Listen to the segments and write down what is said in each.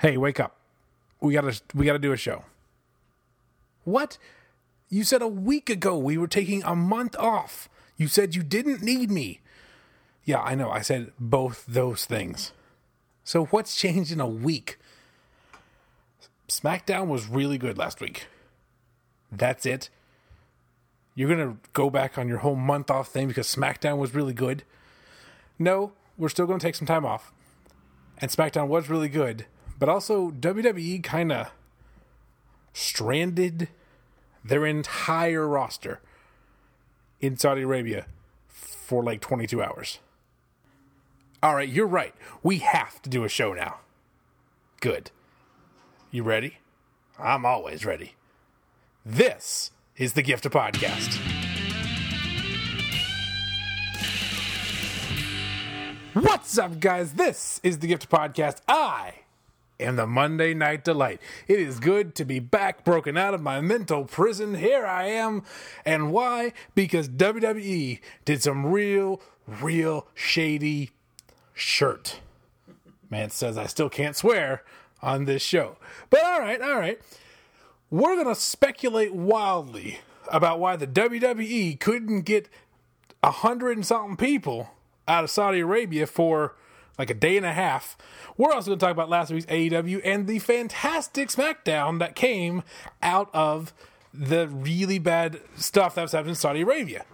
Hey, wake up. We gotta we gotta do a show. What? You said a week ago we were taking a month off. You said you didn't need me. Yeah, I know. I said both those things. So what's changed in a week? SmackDown was really good last week. That's it. You're going to go back on your whole month off thing because SmackDown was really good. No, we're still going to take some time off. And SmackDown was really good. But also, WWE kind of stranded their entire roster in Saudi Arabia for like 22 hours. All right, you're right. We have to do a show now. Good. You ready? I'm always ready. This is the Gift of Podcast. What's up, guys? This is the Gift of Podcast. I am the Monday Night Delight. It is good to be back, broken out of my mental prison. Here I am. And why? Because WWE did some real, real shady shirt. Man says I still can't swear on this show. But all right, all right. We're going to speculate wildly about why the WWE couldn't get a hundred and something people out of Saudi Arabia for like a day and a half. We're also going to talk about last week's AEW and the fantastic SmackDown that came out of the really bad stuff that was happening in Saudi Arabia.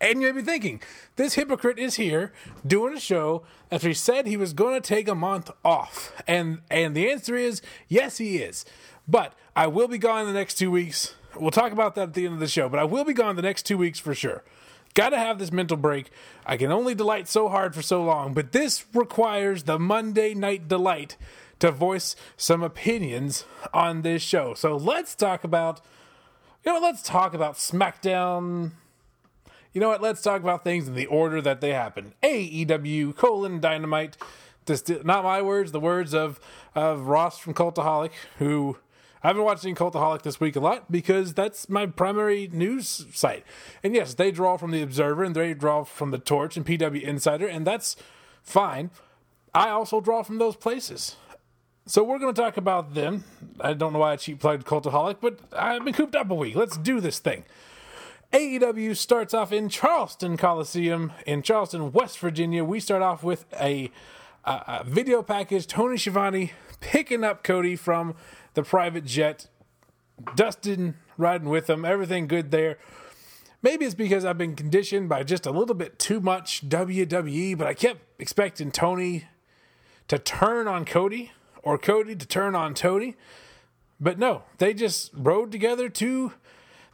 And you may be thinking, this hypocrite is here doing a show after he said he was going to take a month off. And and the answer is yes, he is. But I will be gone the next two weeks. We'll talk about that at the end of the show, but I will be gone the next two weeks for sure. Got to have this mental break. I can only delight so hard for so long, but this requires the Monday night delight to voice some opinions on this show. So let's talk about, you know, what, let's talk about SmackDown. You know what? Let's talk about things in the order that they happen. AEW colon Dynamite. Not my words, the words of of Ross from Cultaholic, who I've been watching Cultaholic this week a lot because that's my primary news site. And yes, they draw from the Observer and they draw from the Torch and PW Insider, and that's fine. I also draw from those places. So we're going to talk about them. I don't know why I cheap plugged Cultaholic, but I've been cooped up a week. Let's do this thing. AEW starts off in Charleston Coliseum in Charleston, West Virginia. We start off with a, a, a video package. Tony Schiavone picking up Cody from the private jet. Dustin riding with him. Everything good there. Maybe it's because I've been conditioned by just a little bit too much WWE, but I kept expecting Tony to turn on Cody or Cody to turn on Tony. But no, they just rode together to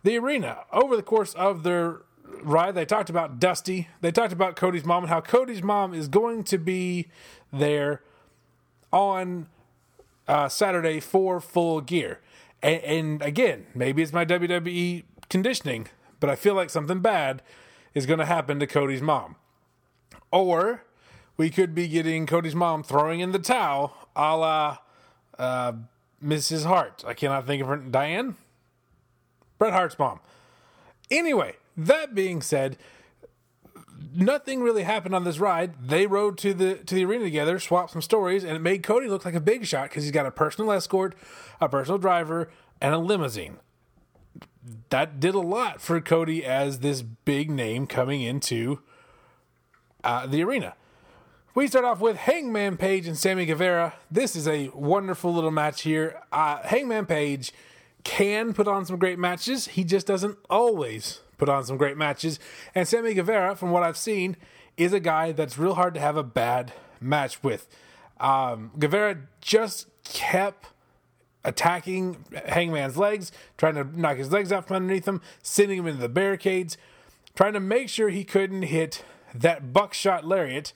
the arena. Over the course of their ride, they talked about Dusty. They talked about Cody's mom and how Cody's mom is going to be there on uh, Saturday for full gear. And, and again, maybe it's my WWE conditioning, but I feel like something bad is going to happen to Cody's mom. Or we could be getting Cody's mom throwing in the towel a la uh, Mrs. Hart. I cannot think of her. Diane? Bret Hart's mom. Anyway, that being said, nothing really happened on this ride. They rode to the to the arena together, swapped some stories, and it made Cody look like a big shot because he's got a personal escort, a personal driver, and a limousine. That did a lot for Cody as this big name coming into uh, the arena. We start off with Hangman Page and Sammy Guevara. This is a wonderful little match here. Uh, Hangman Page can put on some great matches. He just doesn't always put on some great matches. And Sammy Guevara, from what I've seen, is a guy that's real hard to have a bad match with. Um, Guevara just kept attacking Hangman's legs, trying to knock his legs out from underneath him, sending him into the barricades, trying to make sure he couldn't hit that buckshot lariat.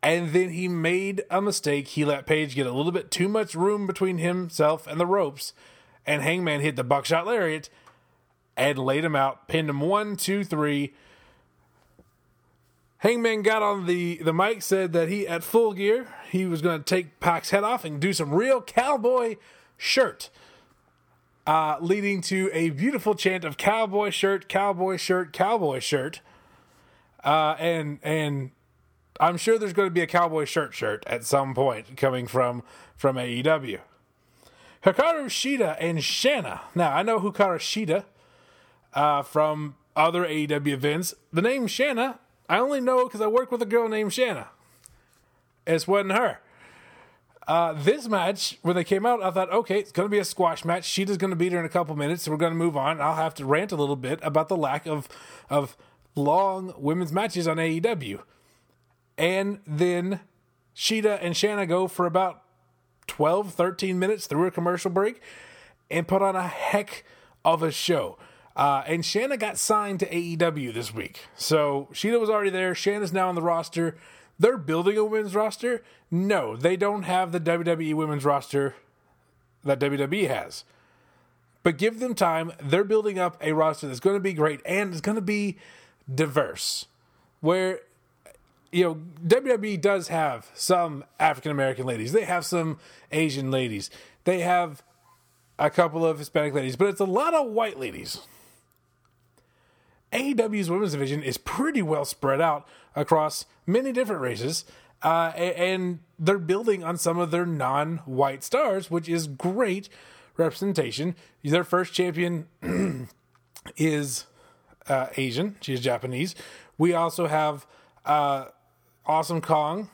And then he made a mistake. He let Page get a little bit too much room between himself and the ropes, and Hangman hit the buckshot lariat and laid him out, pinned him one, two, three. Hangman got on the, the mic, said that he, at full gear, he was going to take Pac's head off and do some real cowboy shirt, uh, leading to a beautiful chant of cowboy shirt, cowboy shirt, cowboy shirt. Uh, and and I'm sure there's going to be a cowboy shirt shirt at some point coming from from AEW. Hikaru Shida and Shanna. Now I know Hikaru Shida uh, from other AEW events. The name Shanna, I only know because I work with a girl named Shanna. It wasn't her. Uh, this match, when they came out, I thought, okay, it's going to be a squash match. Shida's going to beat her in a couple minutes, so we're going to move on. I'll have to rant a little bit about the lack of of long women's matches on AEW. And then Shida and Shanna go for about 12, 13 minutes through a commercial break and put on a heck of a show. Uh, and Shanna got signed to AEW this week. So Shida was already there. Shanna's now on the roster. They're building a women's roster. No, they don't have the WWE women's roster that WWE has. But give them time. They're building up a roster that's going to be great and it's going to be diverse. Where you know, WWE does have some African American ladies. They have some Asian ladies. They have a couple of Hispanic ladies, but it's a lot of white ladies. AEW's women's division is pretty well spread out across many different races, uh, and they're building on some of their non-white stars, which is great representation. Their first champion is uh, Asian; she's Japanese. We also have uh, Awesome Kong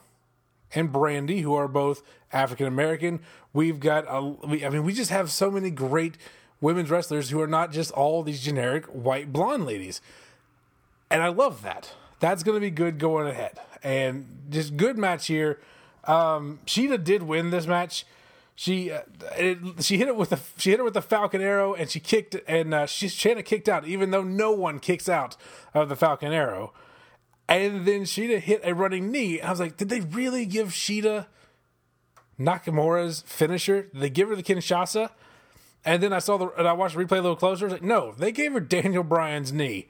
and Brandi, who are both African American. We've got a, we, I mean, we just have so many great women's wrestlers who are not just all these generic white blonde ladies. And I love that. That's going to be good going ahead. And just good match here. Um, Shida did win this match. She uh, it, she hit it with the she hit it with the Falcon Arrow and she kicked and uh, she Shanna kicked out even though no one kicks out of the Falcon Arrow. And then Shida hit a running knee. I was like, did they really give Shida Nakamura's finisher? Did they give her the Kinshasa? And then I saw the and I watched the replay a little closer. Like, no, they gave her Daniel Bryan's knee.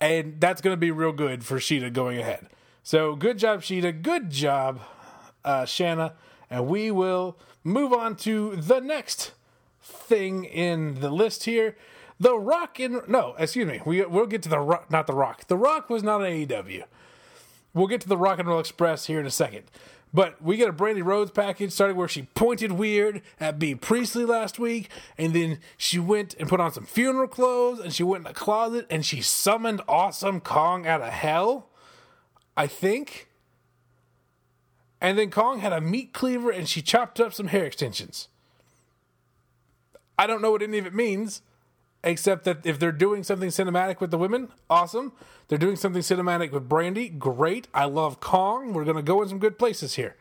And that's going to be real good for Shida going ahead. So good job, Shida. Good job, uh, Shanna. And we will move on to the next thing in the list here. The Rock and no, excuse me. We we'll get to the Rock, not the Rock. The Rock was not an AEW. We'll get to the Rock and Roll Express here in a second. But we get a Brandi Rhodes package starting where she pointed weird at Bea Priestley last week, and then she went and put on some funeral clothes, and she went in a closet and she summoned Awesome Kong out of hell. I think. And then Kong had a meat cleaver and she chopped up some hair extensions. I don't know what any of it means, except that if they're doing something cinematic with the women, awesome. They're doing something cinematic with Brandi, great. I love Kong. We're going to go in some good places here.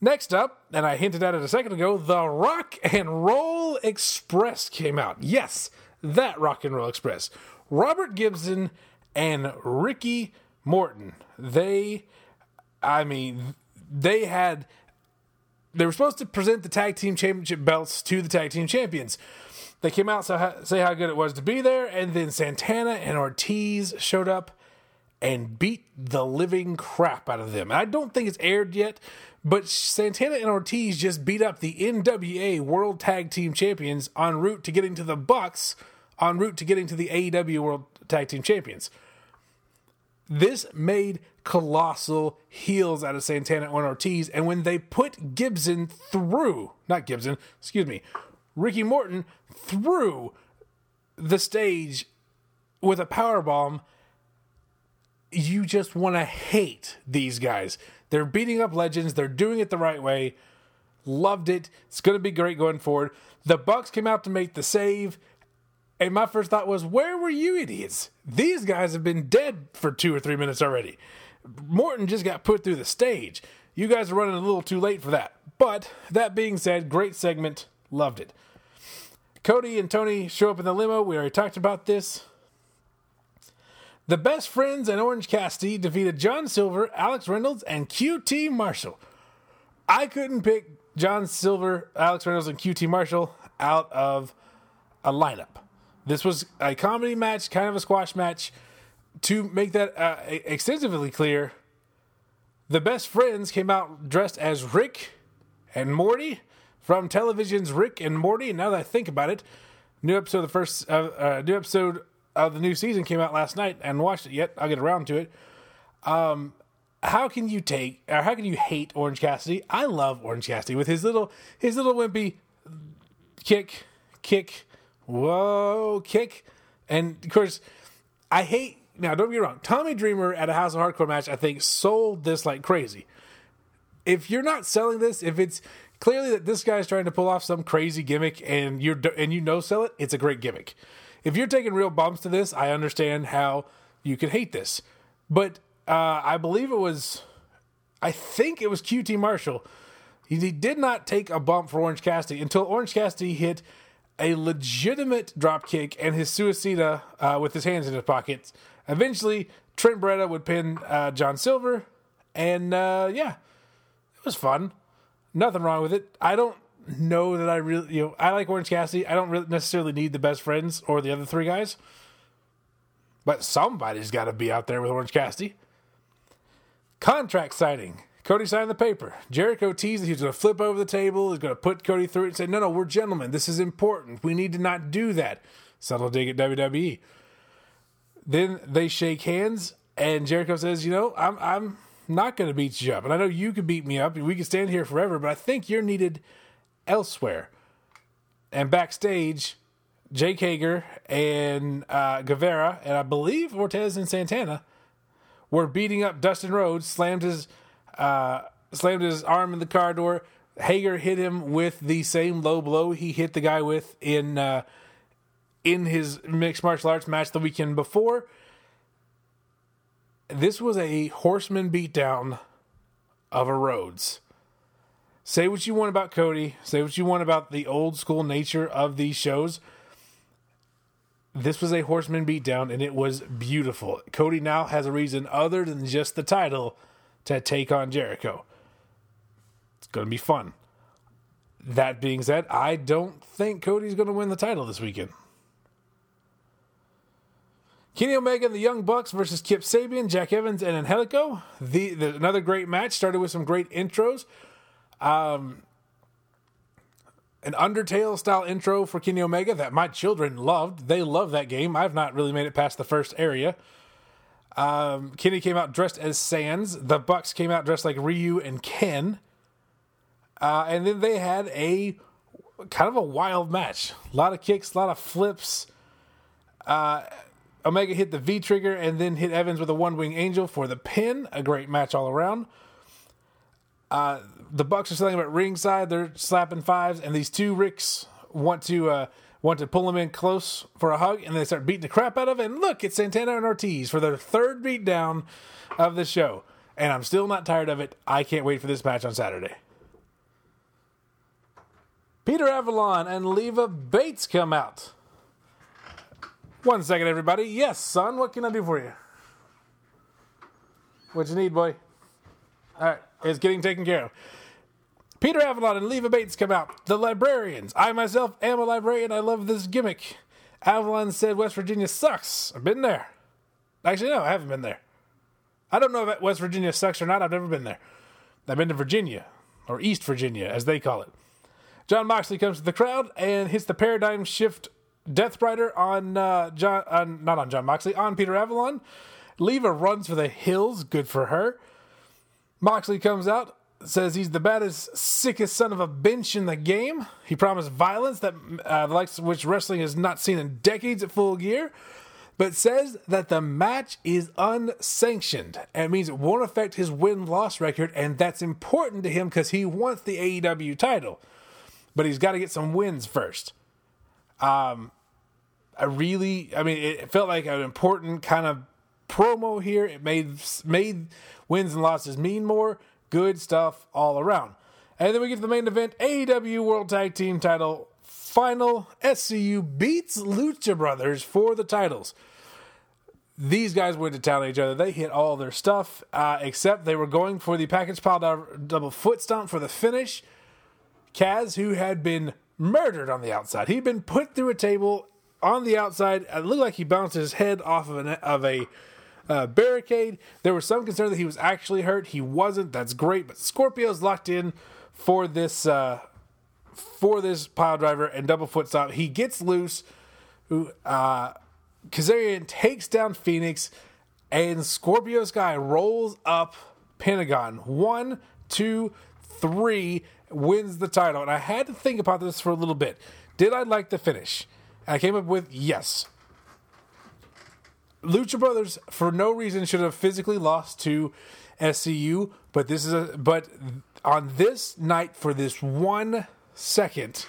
Next up, and I hinted at it a second ago, the Rock and Roll Express came out. Yes, that Rock and Roll Express. Robert Gibson and Ricky Morton. They, I mean, they had, they were supposed to present the tag team championship belts to the tag team champions. They came out to say how good it was to be there, and then Santana and Ortiz showed up and beat the living crap out of them. I don't think it's aired yet, but Santana and Ortiz just beat up the NWA World Tag Team Champions en route to getting to the Bucks, en route to getting to the AEW World Tag Team Champions. This made colossal heels out of Santana and Ortiz, and when they put Gibson through, not Gibson, excuse me, Ricky Morton through the stage with a power bomb, you just want to hate these guys. They're beating up legends. They're doing it the right way. Loved it. It's going to be great going forward. The Bucks came out to make the save, and my first thought was, "Where were you idiots? These guys have been dead for two or three minutes already." Morton just got put through the stage. You guys are running a little too late for that. But that being said, great segment. Loved it. Cody and Tony show up in the limo. We already talked about this. The best friends and Orange Cassidy defeated John Silver, Alex Reynolds, and QT Marshall. I couldn't pick John Silver, Alex Reynolds, and QT Marshall out of a lineup. This was a comedy match, kind of a squash match. To make that uh, extensively clear, the best friends came out dressed as Rick and Morty from television's Rick and Morty. And now that I think about it, new episode of the first uh, uh, new episode of the new season came out last night and watched it yet. I'll get around to it. Um, how can you take or how can you hate Orange Cassidy? I love Orange Cassidy with his little his little wimpy kick, kick, whoa, kick, and of course I hate. Now, don't get me wrong. Tommy Dreamer at a House of Hardcore match, I think, sold this like crazy. If you're not selling this, if it's clearly that this guy's trying to pull off some crazy gimmick and you're and you know sell it, it's a great gimmick. If you're taking real bumps to this, I understand how you could hate this. But uh, I believe it was, I think it was QT Marshall. He, he did not take a bump for Orange Cassidy until Orange Cassidy hit a legitimate drop kick and his suicida uh, with his hands in his pockets. Eventually, Trent Beretta would pin uh, John Silver, and uh, yeah, it was fun. Nothing wrong with it. I don't know that I really, you know, I like Orange Cassidy. I don't really necessarily need the best friends or the other three guys, but somebody's got to be out there with Orange Cassidy. Contract signing. Cody signed the paper. Jericho teased that he was going to flip over the table. He's going to put Cody through it and say, No, no, we're gentlemen. This is important. We need to not do that. Subtle dig at WWE. Then they shake hands, and Jericho says, You know, I'm, I'm not going to beat you up. And I know you could beat me up, and we could stand here forever, but I think you're needed elsewhere. And backstage, Jake Hager and uh, Guevara, and I believe Ortiz and Santana were beating up Dustin Rhodes, slammed his uh, slammed his arm in the car door. Hager hit him with the same low blow he hit the guy with in uh, in his mixed martial arts match the weekend before. This was a horseman beatdown of a Rhodes. Say what you want about Cody. Say what you want about the old school nature of these shows. This was a horseman beatdown, and it was beautiful. Cody now has a reason other than just the title to take on Jericho. It's going to be fun. That being said, I don't think Cody's going to win the title this weekend. Kenny Omega and the Young Bucks versus Kip Sabian, Jack Evans, and Angelico. The, the another great match started with some great intros. Um, an Undertale style intro for Kenny Omega that my children loved. They love that game. I've not really made it past the first area. Um, Kenny came out dressed as Sans. The Bucks came out dressed like Ryu and Ken. Uh, and then they had a kind of a wild match. A lot of kicks, a lot of flips. Uh, Omega hit the V trigger and then hit Evans with a one wing angel for the pin. A great match all around. Uh, the Bucks are sitting at ringside. They're slapping fives, and these two Ricks want to uh, want to pull him in close for a hug, and they start beating the crap out of him. And look, it's Santana and Ortiz for their third beatdown of the show, and I'm still not tired of it. I can't wait for this match on Saturday. Peter Avalon and Leva Bates come out. One second, everybody. Yes, son. What can I do for you? What you need, boy? All right, it's getting taken care of. Peter Avalon and Leva Bates come out. The librarians. I myself am a librarian. I love this gimmick. Avalon said West Virginia sucks. I've been there. Actually, no, I haven't been there. I don't know if West Virginia sucks or not. I've never been there. I've been to Virginia, or East Virginia, as they call it. Jon Moxley comes to the crowd and hits the paradigm shift Death Rider on uh, John, uh, not on Jon Moxley, on Peter Avalon. Leva runs for the hills. Good for her. Moxley comes out, says he's the baddest, sickest son of a bench in the game. He promised violence that uh, the likes of which wrestling has not seen in decades at full gear, but says that the match is unsanctioned and means it won't affect his win loss record, and that's important to him because he wants the AEW title. But he's got to get some wins first. Um, I really, I mean, it felt like an important kind of promo here. It made made wins and losses mean more. Good stuff all around. And then we get to the main event AEW World Tag Team title final. SCU beats Lucha Brothers for the titles. These guys went to town on each other. They hit all their stuff, uh, except they were going for the package pile double foot stomp for the finish. Kaz, who had been murdered on the outside, he'd been put through a table on the outside. It looked like he bounced his head off of, an, of a uh, barricade. There was some concern that he was actually hurt. He wasn't. That's great. But Scorpio's locked in for this uh, for this pile driver and double foot stop. He gets loose. Uh, Kazarian takes down Fenix, and Scorpio Sky rolls up Pentagon. One, two, three wins the title. And I had to think about this for a little bit. Did I like the finish? I came up with yes. Lucha Brothers, for no reason, should have physically lost to SCU, but this is a but on this night for this one second,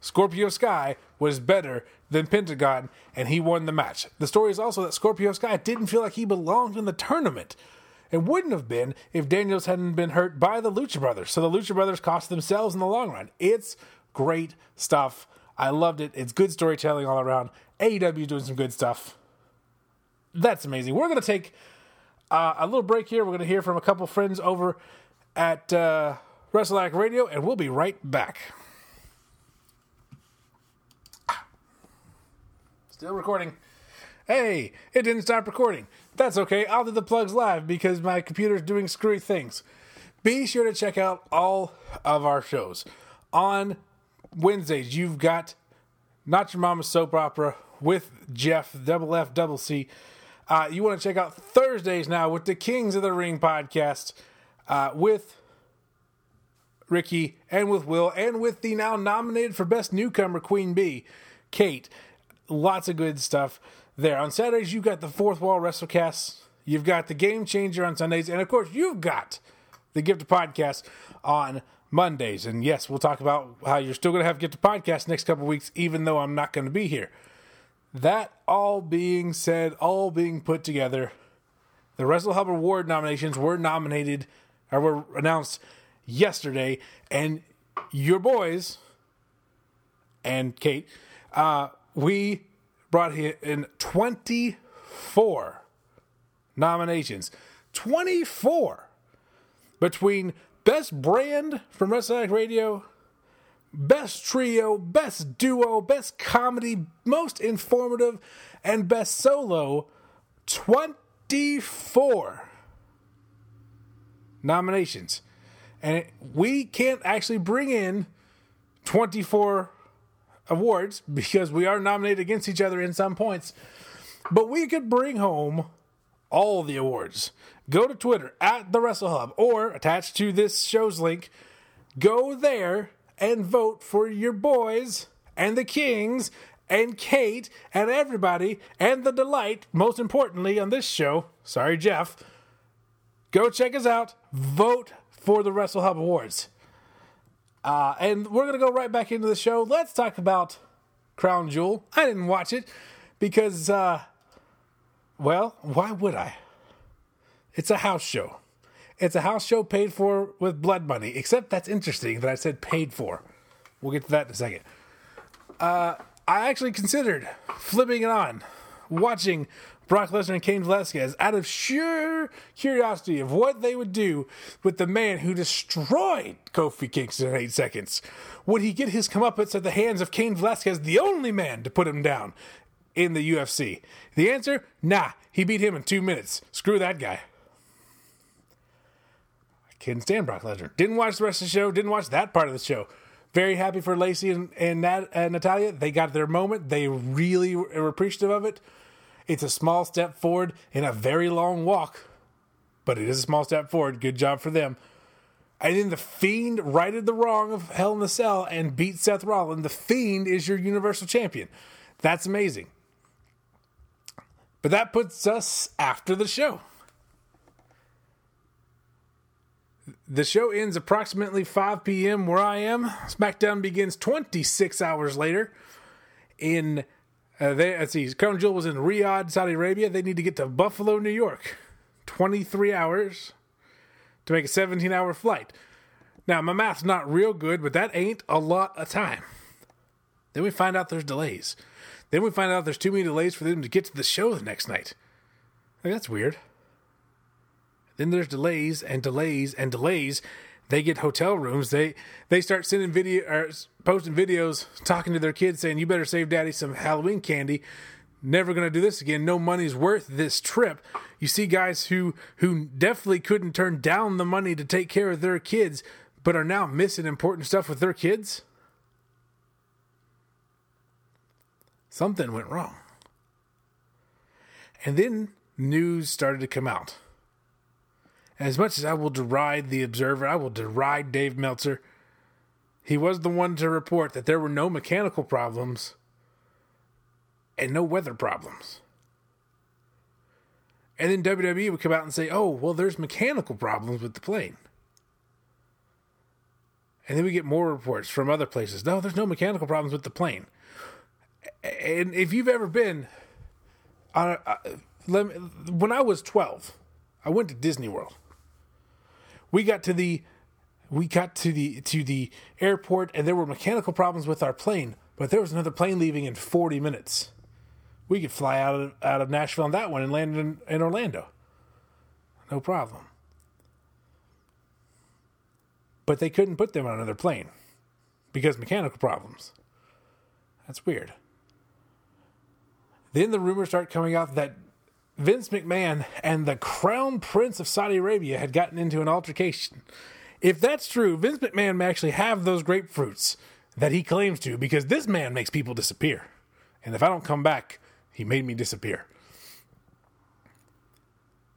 Scorpio Sky was better than Pentagon, and he won the match. The story is also that Scorpio Sky didn't feel like he belonged in the tournament. It wouldn't have been if Daniels hadn't been hurt by the Lucha Brothers. So the Lucha Brothers cost themselves in the long run. It's great stuff. I loved it. It's good storytelling all around. AEW doing some good stuff. That's amazing. We're going to take uh, a little break here. We're going to hear from a couple friends over at uh, Radio, and we'll be right back. Still recording. Hey, it didn't stop recording. That's okay. I'll do the plugs live because my computer's doing screwy things. Be sure to check out all of our shows. On Wednesdays, you've got Not Your Mama's Soap Opera with Jeff, double F, double C. Uh, you want to check out Thursdays now with the Kings of the Ring podcast uh, with Ricky and with Will and with the now nominated for Best Newcomer Queen Bee, Kate. Lots of good stuff there. On Saturdays, you've got the Fourth Wall WrestleCast. You've got the Game Changer on Sundays. And of course, you've got the Gift of Podcast on Mondays. And yes, we'll talk about how you're still going to have Get of Podcast next couple weeks, even though I'm not going to be here. That all being said, all being put together, the Wrestle Hub Award nominations were nominated or were announced yesterday, and your boys and Kate, uh, we brought in 24 nominations. 24 between Best Brand from WrestleAct Radio, Best Trio, Best Duo, Best Comedy, Most Informative, and Best Solo. 24 nominations. And we can't actually bring in 24 awards because we are nominated against each other in some points. But we could bring home all the awards. Go to Twitter at the Wrestle Hub or attached to this show's link. Go there and vote for your boys and the Kings and Kate and everybody and the delight, most importantly on this show. Sorry, Jeff. Go check us out. Vote for the Wrestle Hub Awards. Uh, and we're going to go right back into the show. Let's talk about Crown Jewel. I didn't watch it because, uh, well, why would I? It's a house show. It's a house show paid for with blood money, except that's interesting that I said paid for. We'll get to that in a second. Uh, I actually considered flipping it on, watching Brock Lesnar and Cain Velasquez out of sheer curiosity of what they would do with the man who destroyed Kofi Kingston in eight seconds. Would he get his comeuppance at the hands of Cain Velasquez, the only man to put him down in the UFC? The answer? Nah, he beat him in two minutes. Screw that guy. Couldn't stand Brock Lesnar. Didn't watch the rest of the show, didn't watch that part of the show. Very happy for Lacey and, and Nat, uh, Natalya. They got their moment. They really were appreciative of it. It's a small step forward in a very long walk, but it is a small step forward. Good job for them. And then the Fiend righted the wrong of Hell in the Cell and beat Seth Rollins. The Fiend is your Universal Champion. That's amazing. But that puts us after the show. The show ends approximately 5 p.m. where I am. SmackDown begins 26 hours later in uh, they, let's see, Crown Jewel was in Riyadh, Saudi Arabia. They need to get to Buffalo, New York. 23 hours to make a 17 hour flight. Now, my math's not real good, but that ain't a lot of time. Then we find out there's delays. Then we find out there's too many delays for them to get to the show the next night. Like, that's weird. Then there's delays and delays and delays they get hotel rooms. They they start sending video or posting videos talking to their kids saying, "You better save daddy some Halloween candy." Never to do this again. No money's worth this trip. You see guys who who definitely couldn't turn down the money to take care of their kids, but are now missing important stuff with their kids. Something went wrong. And then news started to come out As much as I will deride the Observer, I will deride Dave Meltzer. He was the one to report that there were no mechanical problems and no weather problems. And then WWE would come out and say, oh, well, there's mechanical problems with the plane. And then we get more reports from other places. No, there's no mechanical problems with the plane. And if you've ever been, me, when I was 12, I went to Disney World. We got to the we got to the to the airport and there were mechanical problems with our plane, but there was another plane leaving in 40 minutes. We could fly out of out of Nashville on that one and land in, in Orlando. No problem but they couldn't put them on another plane because mechanical problems. That's weird. Then the rumors start coming out that Vince McMahon and the Crown Prince of Saudi Arabia had gotten into an altercation. If that's true, Vince McMahon may actually have those grapefruits that he claims to because this man makes people disappear. And if I don't come back, he made me disappear.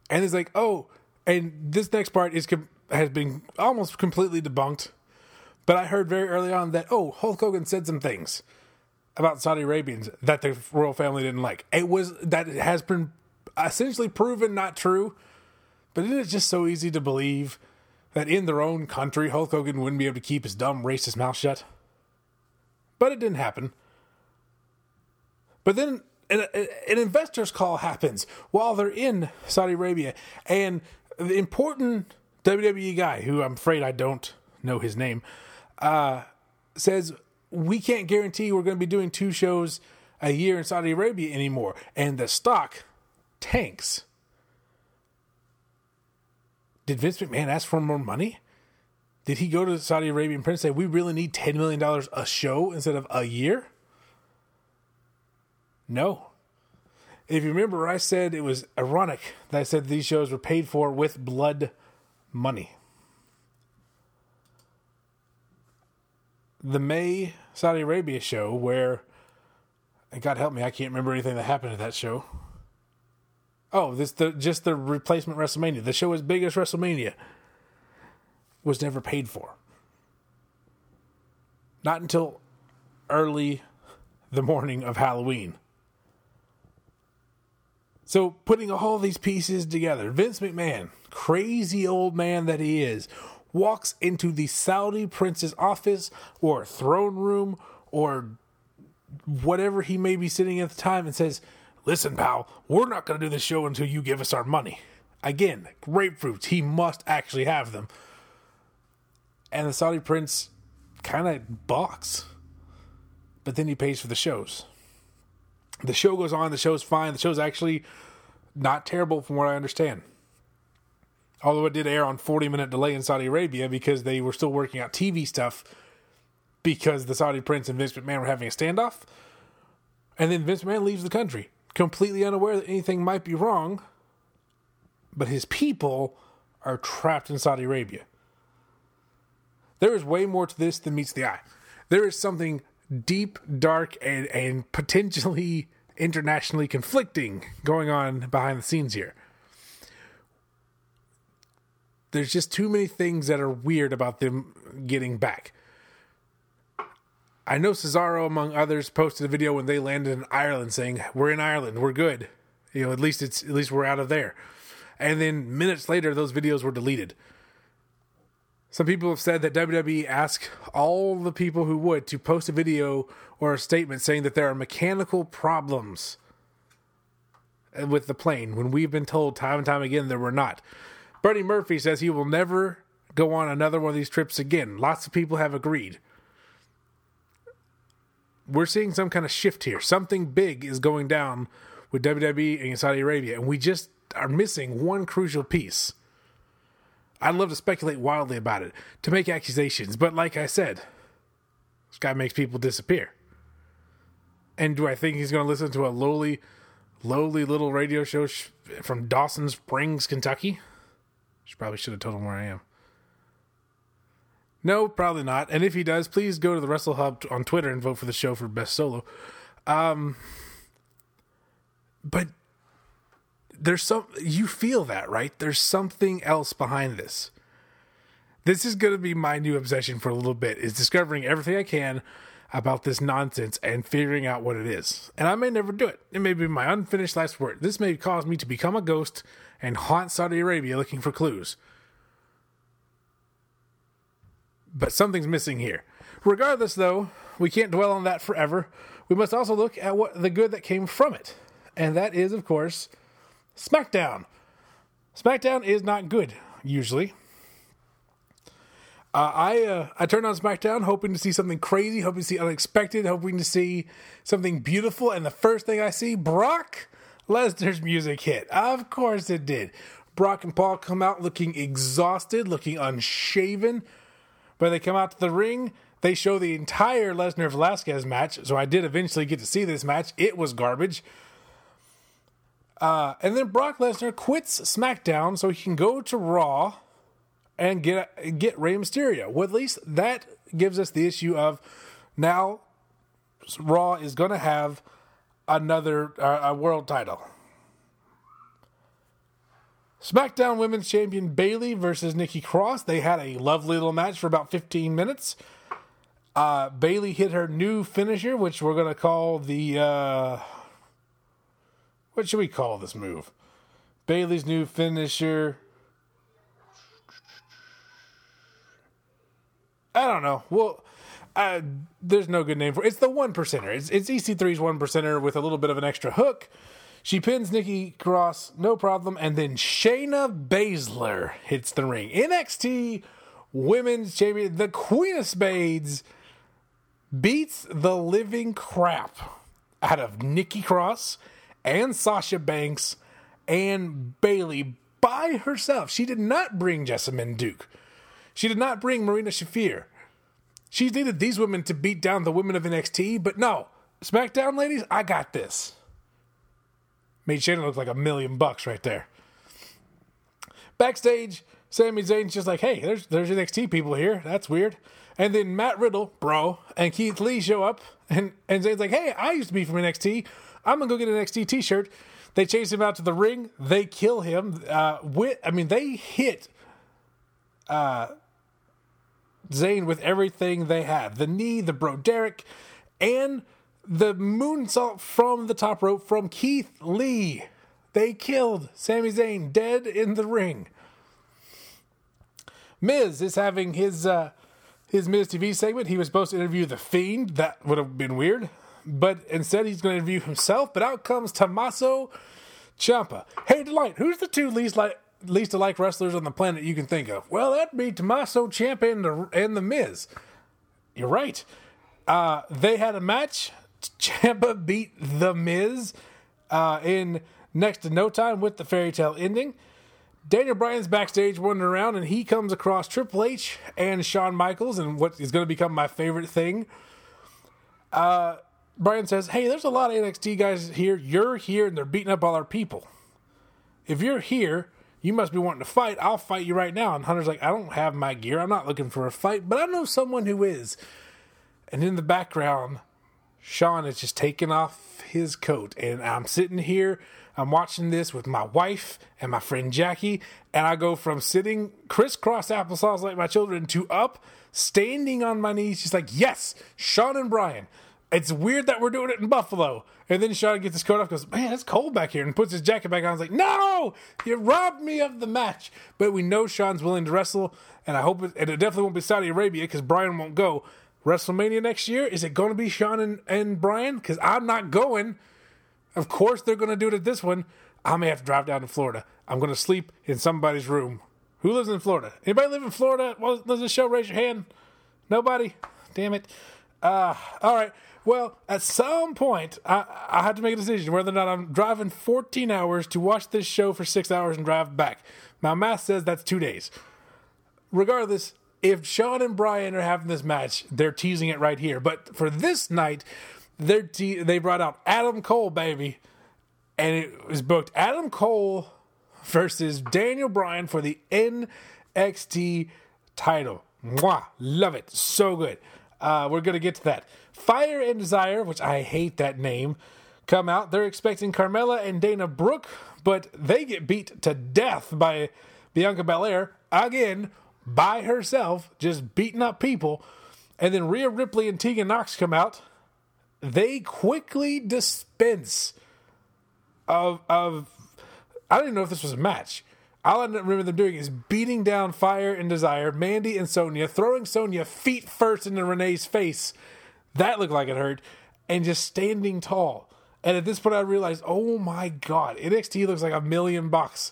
And it's like, oh, and this next part is has been almost completely debunked. But I heard very early on that oh, Hulk Hogan said some things about Saudi Arabians that the royal family didn't like. It was that it has been essentially proven not true. But isn't it just so easy to believe that in their own country Hulk Hogan wouldn't be able to keep his dumb racist mouth shut? But it didn't happen. But then an, an investor's call happens while they're in Saudi Arabia, and the important WWE guy, who I'm afraid I don't know his name, uh, says we can't guarantee we're going to be doing two shows a year in Saudi Arabia anymore, and the stock tanks. Did Vince McMahon ask for more money? Did he go to the Saudi Arabian prince and say we really need ten million dollars a show instead of a year? No. If you remember, I said it was ironic that I said these shows were paid for with blood money. The May Saudi Arabia show, where, God help me, I can't remember anything that happened at that show. Oh, this the just the replacement WrestleMania, the show as big as WrestleMania, was never paid for. Not until early the morning of Halloween. So, putting all these pieces together, Vince McMahon, crazy old man that he is, walks into the Saudi prince's office or throne room or whatever he may be sitting at the time and says, Listen, pal, we're not going to do this show until you give us our money. Again, grapefruits. He must actually have them. And the Saudi prince kind of balks. But then he pays for the shows. The show goes on. The show's fine. The show's actually not terrible from what I understand. Although it did air on 40 minute delay in Saudi Arabia because they were still working out TV stuff because the Saudi prince and Vince McMahon were having a standoff. And then Vince McMahon leaves the country, completely unaware that anything might be wrong, but his people are trapped in Saudi Arabia. There is way more to this than meets the eye. There is something deep, dark, and, and potentially internationally conflicting going on behind the scenes here. There's just too many things that are weird about them getting back. I know Cesaro, among others, posted a video when they landed in Ireland saying, "We're in Ireland, we're good." You know, at least it's at least we're out of there. And then minutes later, those videos were deleted. Some people have said that WWE asked all the people who would to post a video or a statement saying that there are mechanical problems with the plane when we've been told time and time again there were not. Buddy Murphy says he will never go on another one of these trips again. Lots of people have agreed. We're seeing some kind of shift here. Something big is going down with WWE and Saudi Arabia, and we just are missing one crucial piece. I'd love to speculate wildly about it, to make accusations, but like I said, this guy makes people disappear. And do I think he's going to listen to a lowly, lowly little radio show sh- from Dawson Springs, Kentucky? She probably should have told him where I am. No, probably not. And if he does, please go to the Wrestle Hub on Twitter and vote for the show for best solo. Um, but there's some you feel that right? There's something else behind this. This is going to be my new obsession for a little bit is discovering everything i can about this nonsense and figuring out what it is. And i may never do it. It may be my unfinished last word. This may cause me to become a ghost and haunt saudi arabia looking for clues but something's missing here regardless though we can't dwell on that forever we must also look at what the good that came from it and that is of course SmackDown. SmackDown is not good usually. Uh, I uh, I turned on SmackDown hoping to see something crazy, hoping to see unexpected, hoping to see something beautiful, and the first thing I see, Brock Lesnar's music hit. Of course it did. Brock and Paul come out looking exhausted, looking unshaven. But they come out to the ring, they show the entire Lesnar Velasquez match. So I did eventually get to see this match. It was garbage. Uh, and then Brock Lesnar quits SmackDown so he can go to Raw and get get Rey Mysterio. Well, at least that gives us the issue of now Raw is going to have another uh, a world title. SmackDown Women's Champion Bayley versus Nikki Cross. They had a lovely little match for about 15 minutes. Uh, Bayley hit her new finisher, which we're going to call the uh, what should we call this move? Bayley's new finisher. I don't know. Well, uh, there's no good name for it. It's the one percenter. It's, it's EC3's one percenter with a little bit of an extra hook. She pins Nikki Cross, no problem. And then Shayna Baszler hits the ring. NXT Women's Champion, the Queen of Spades, beats the living crap out of Nikki Cross and Sasha Banks and Bayley by herself. She did not bring Jessamyn Duke. She did not bring Marina Shafir. She needed these women to beat down the women of NXT, but no. SmackDown ladies, I got this. Made Shayna look like a million bucks right there. Backstage, Sami Zayn's just like, hey, there's there's NXT people here. That's weird. And then Matt Riddle, bro, and Keith Lee show up, and, and Zayn's like, hey, I used to be from NXT. I'm gonna go get an NXT T-shirt. They chase him out to the ring. They kill him. Uh, with I mean, they hit uh, Zayn with everything they have: the knee, the bro Derek, and the moonsault from the top rope from Keith Lee. They killed Sami Zayn dead in the ring. Miz is having his uh, his Miz TV segment. He was supposed to interview the Fiend. That would have been weird but instead he's going to interview himself. But out comes Tommaso Ciampa. Hey, Delight, who's the two least like least alike wrestlers on the planet you can think of? Well, that'd be Tommaso Ciampa and the, and the Miz. You're right. Uh, they had a match. Ciampa beat the Miz uh, in next to no time with the fairy tale ending. Daniel Bryan's backstage wandering around, and he comes across Triple H and Shawn Michaels, and what is going to become my favorite thing. Uh, Bryan says, Hey, there's a lot of NXT guys here. You're here, and they're beating up all our people. If you're here, you must be wanting to fight. I'll fight you right now. And Hunter's like, I don't have my gear. I'm not looking for a fight, but I know someone who is. And in the background, Shawn is just taking off his coat. And I'm sitting here, I'm watching this with my wife and my friend Jackie. And I go from sitting crisscross applesauce like my children to up, standing on my knees, She's like, Yes, Shawn and Bryan." it's weird that we're doing it in Buffalo. And then Shawn gets his coat off, goes, Man, it's cold back here, and puts his jacket back on. I was like, No, you robbed me of the match. But we know Shawn's willing to wrestle, and I hope it, and it definitely won't be Saudi Arabia because Bryan won't go. WrestleMania next year, is it going to be Shawn and, and Bryan? Because I'm not going. Of course, they're going to do it at this one. I may have to drive down to Florida. I'm going to sleep in somebody's room. Who lives in Florida? Anybody live in Florida? Well, does this show? Raise your hand. Nobody? Damn it. Uh, all right. Well, at some point, I, I have to make a decision whether or not I'm driving 14 hours to watch this show for six hours and drive back. My math says that's two days. Regardless, if Shawn and Bryan are having this match, they're teasing it right here. But for this night, they're te- they brought out Adam Cole, baby, and it was booked Adam Cole versus Daniel Bryan for the NXT title. Mwah, love it, so good. Uh, we're gonna get to that. Fire and Desire, which I hate that name, come out. They're expecting Carmella and Dana Brooke, but they get beat to death by Bianca Belair again by herself, just beating up people. And then Rhea Ripley and Tegan Nox come out. They quickly dispense of of I don't even know if this was a match. All I remember them doing is beating down Fire and Desire, Mandy and Sonya, throwing Sonya feet first into Renee's face. That looked like it hurt, and just standing tall. And at this point, I realized, oh my god, NXT looks like a million bucks.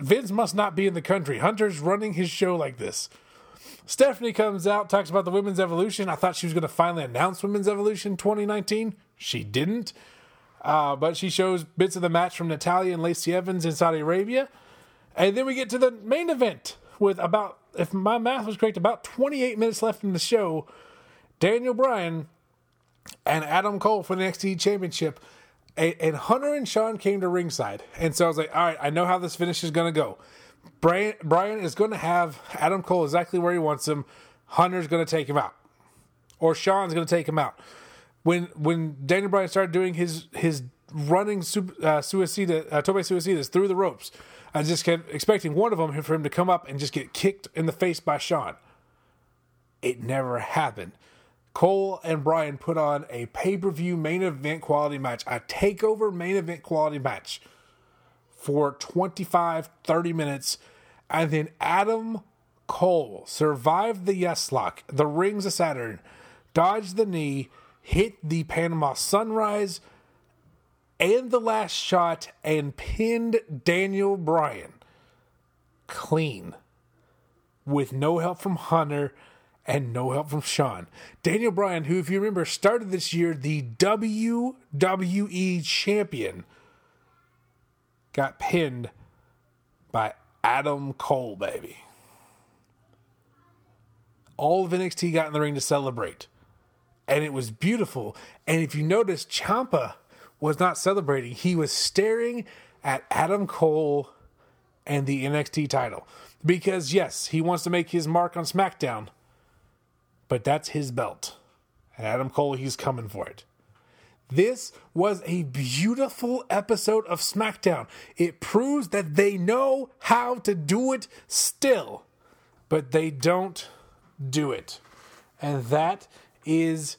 Vince must not be in the country. Hunter's running his show like this. Stephanie comes out, talks about the women's evolution. I thought she was going to finally announce women's evolution 2019. She didn't. Uh, but she shows bits of the match from Natalya and Lacey Evans in Saudi Arabia. And then we get to the main event with about, if my math was correct, about 28 minutes left in the show. Daniel Bryan and Adam Cole for the NXT Championship. And Hunter and Shawn came to ringside. And so I was like, all right, I know how this finish is going to go. Brian, Bryan is going to have Adam Cole exactly where he wants him. Hunter's going to take him out. Or Shawn's going to take him out when when Daniel Bryan started doing his his running uh, suicida, uh, Tope Suicidas through the ropes, I just kept expecting one of them for him to come up and just get kicked in the face by Shawn. It never happened. Cole and Bryan put on a pay per view main event quality match, a takeover main event quality match for 25, 30 minutes. And then Adam Cole survived the yes lock, the rings of Saturn, dodged the knee, hit the Panama Sunrise and the last shot and pinned Daniel Bryan clean with no help from Hunter and no help from Shawn. Daniel Bryan, who, if you remember, started this year the WWE champion, got pinned by Adam Cole, baby. All of NXT got in the ring to celebrate and it was beautiful. And if you notice, Ciampa was not celebrating; he was staring at Adam Cole and the NXT title because yes, he wants to make his mark on SmackDown, but that's his belt, and Adam Cole, he's coming for it. This was a beautiful episode of SmackDown. It proves that they know how to do it still, but they don't do it. And that is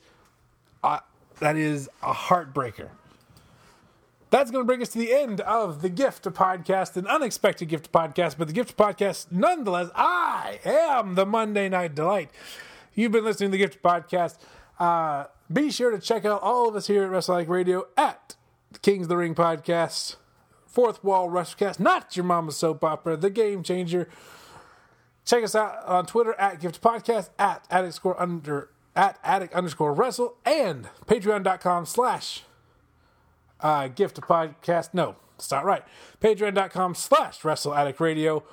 uh, that is a heartbreaker. That's going to bring us to the end of the Gift podcast, an unexpected Gift podcast, but the Gift podcast nonetheless. I am the Monday Night Delight. You've been listening to the Gift podcast. Uh, be sure to check out all of us here at Wrestle Addict Radio at Kings of the Ring podcast, Fourth Wall WrestleCast, not your mama's soap opera, the Game Changer. Check us out on Twitter at Gift Podcast at Addict Score under at addict underscore wrestle and patreon.com slash uh, gift podcast. No, it's not right. Patreon.com slash wrestle addict radio.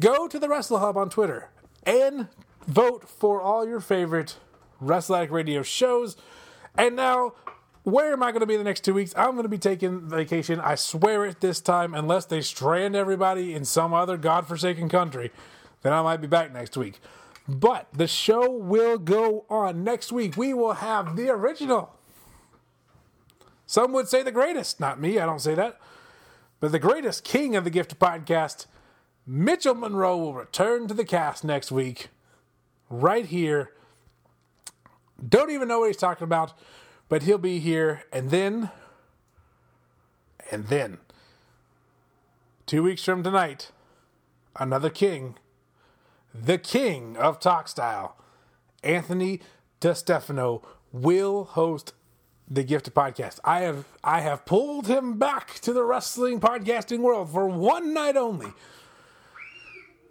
Go to the Wrestle Hub on Twitter and vote for all your favorite Wrestle Addict Radio shows. And now, where am I going to be the next two weeks? I'm going to be taking vacation. I swear it this time, unless they strand everybody in some other godforsaken country, then I might be back next week. But the show will go on. Next week, we will have the original. Some would say the greatest. Not me, I don't say that. But the greatest king of the Gift podcast, Mitchell Monroe, will return to the cast next week, right here. Don't even know what he's talking about, but he'll be here. And then, and then, two weeks from tonight, another king the king of talk style, Anthony DeStefano, will host the Gifted Podcast. I have I have pulled him back to the wrestling podcasting world for one night only.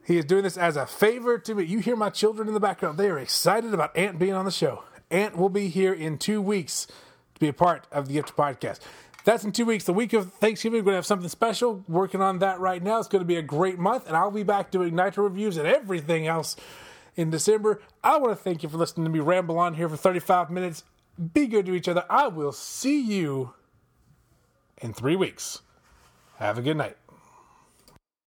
He is doing this as a favor to me. You hear my children in the background. They are excited about Ant being on the show. Ant will be here in two weeks to be a part of the Gift Podcast. That's in two weeks. The week of Thanksgiving, we're going to have something special. Working on that right now. It's going to be a great month, and I'll be back doing Nitro reviews and everything else in December. I want to thank you for listening to me ramble on here for 35 minutes. Be good to each other. I will see you in three weeks. Have a good night.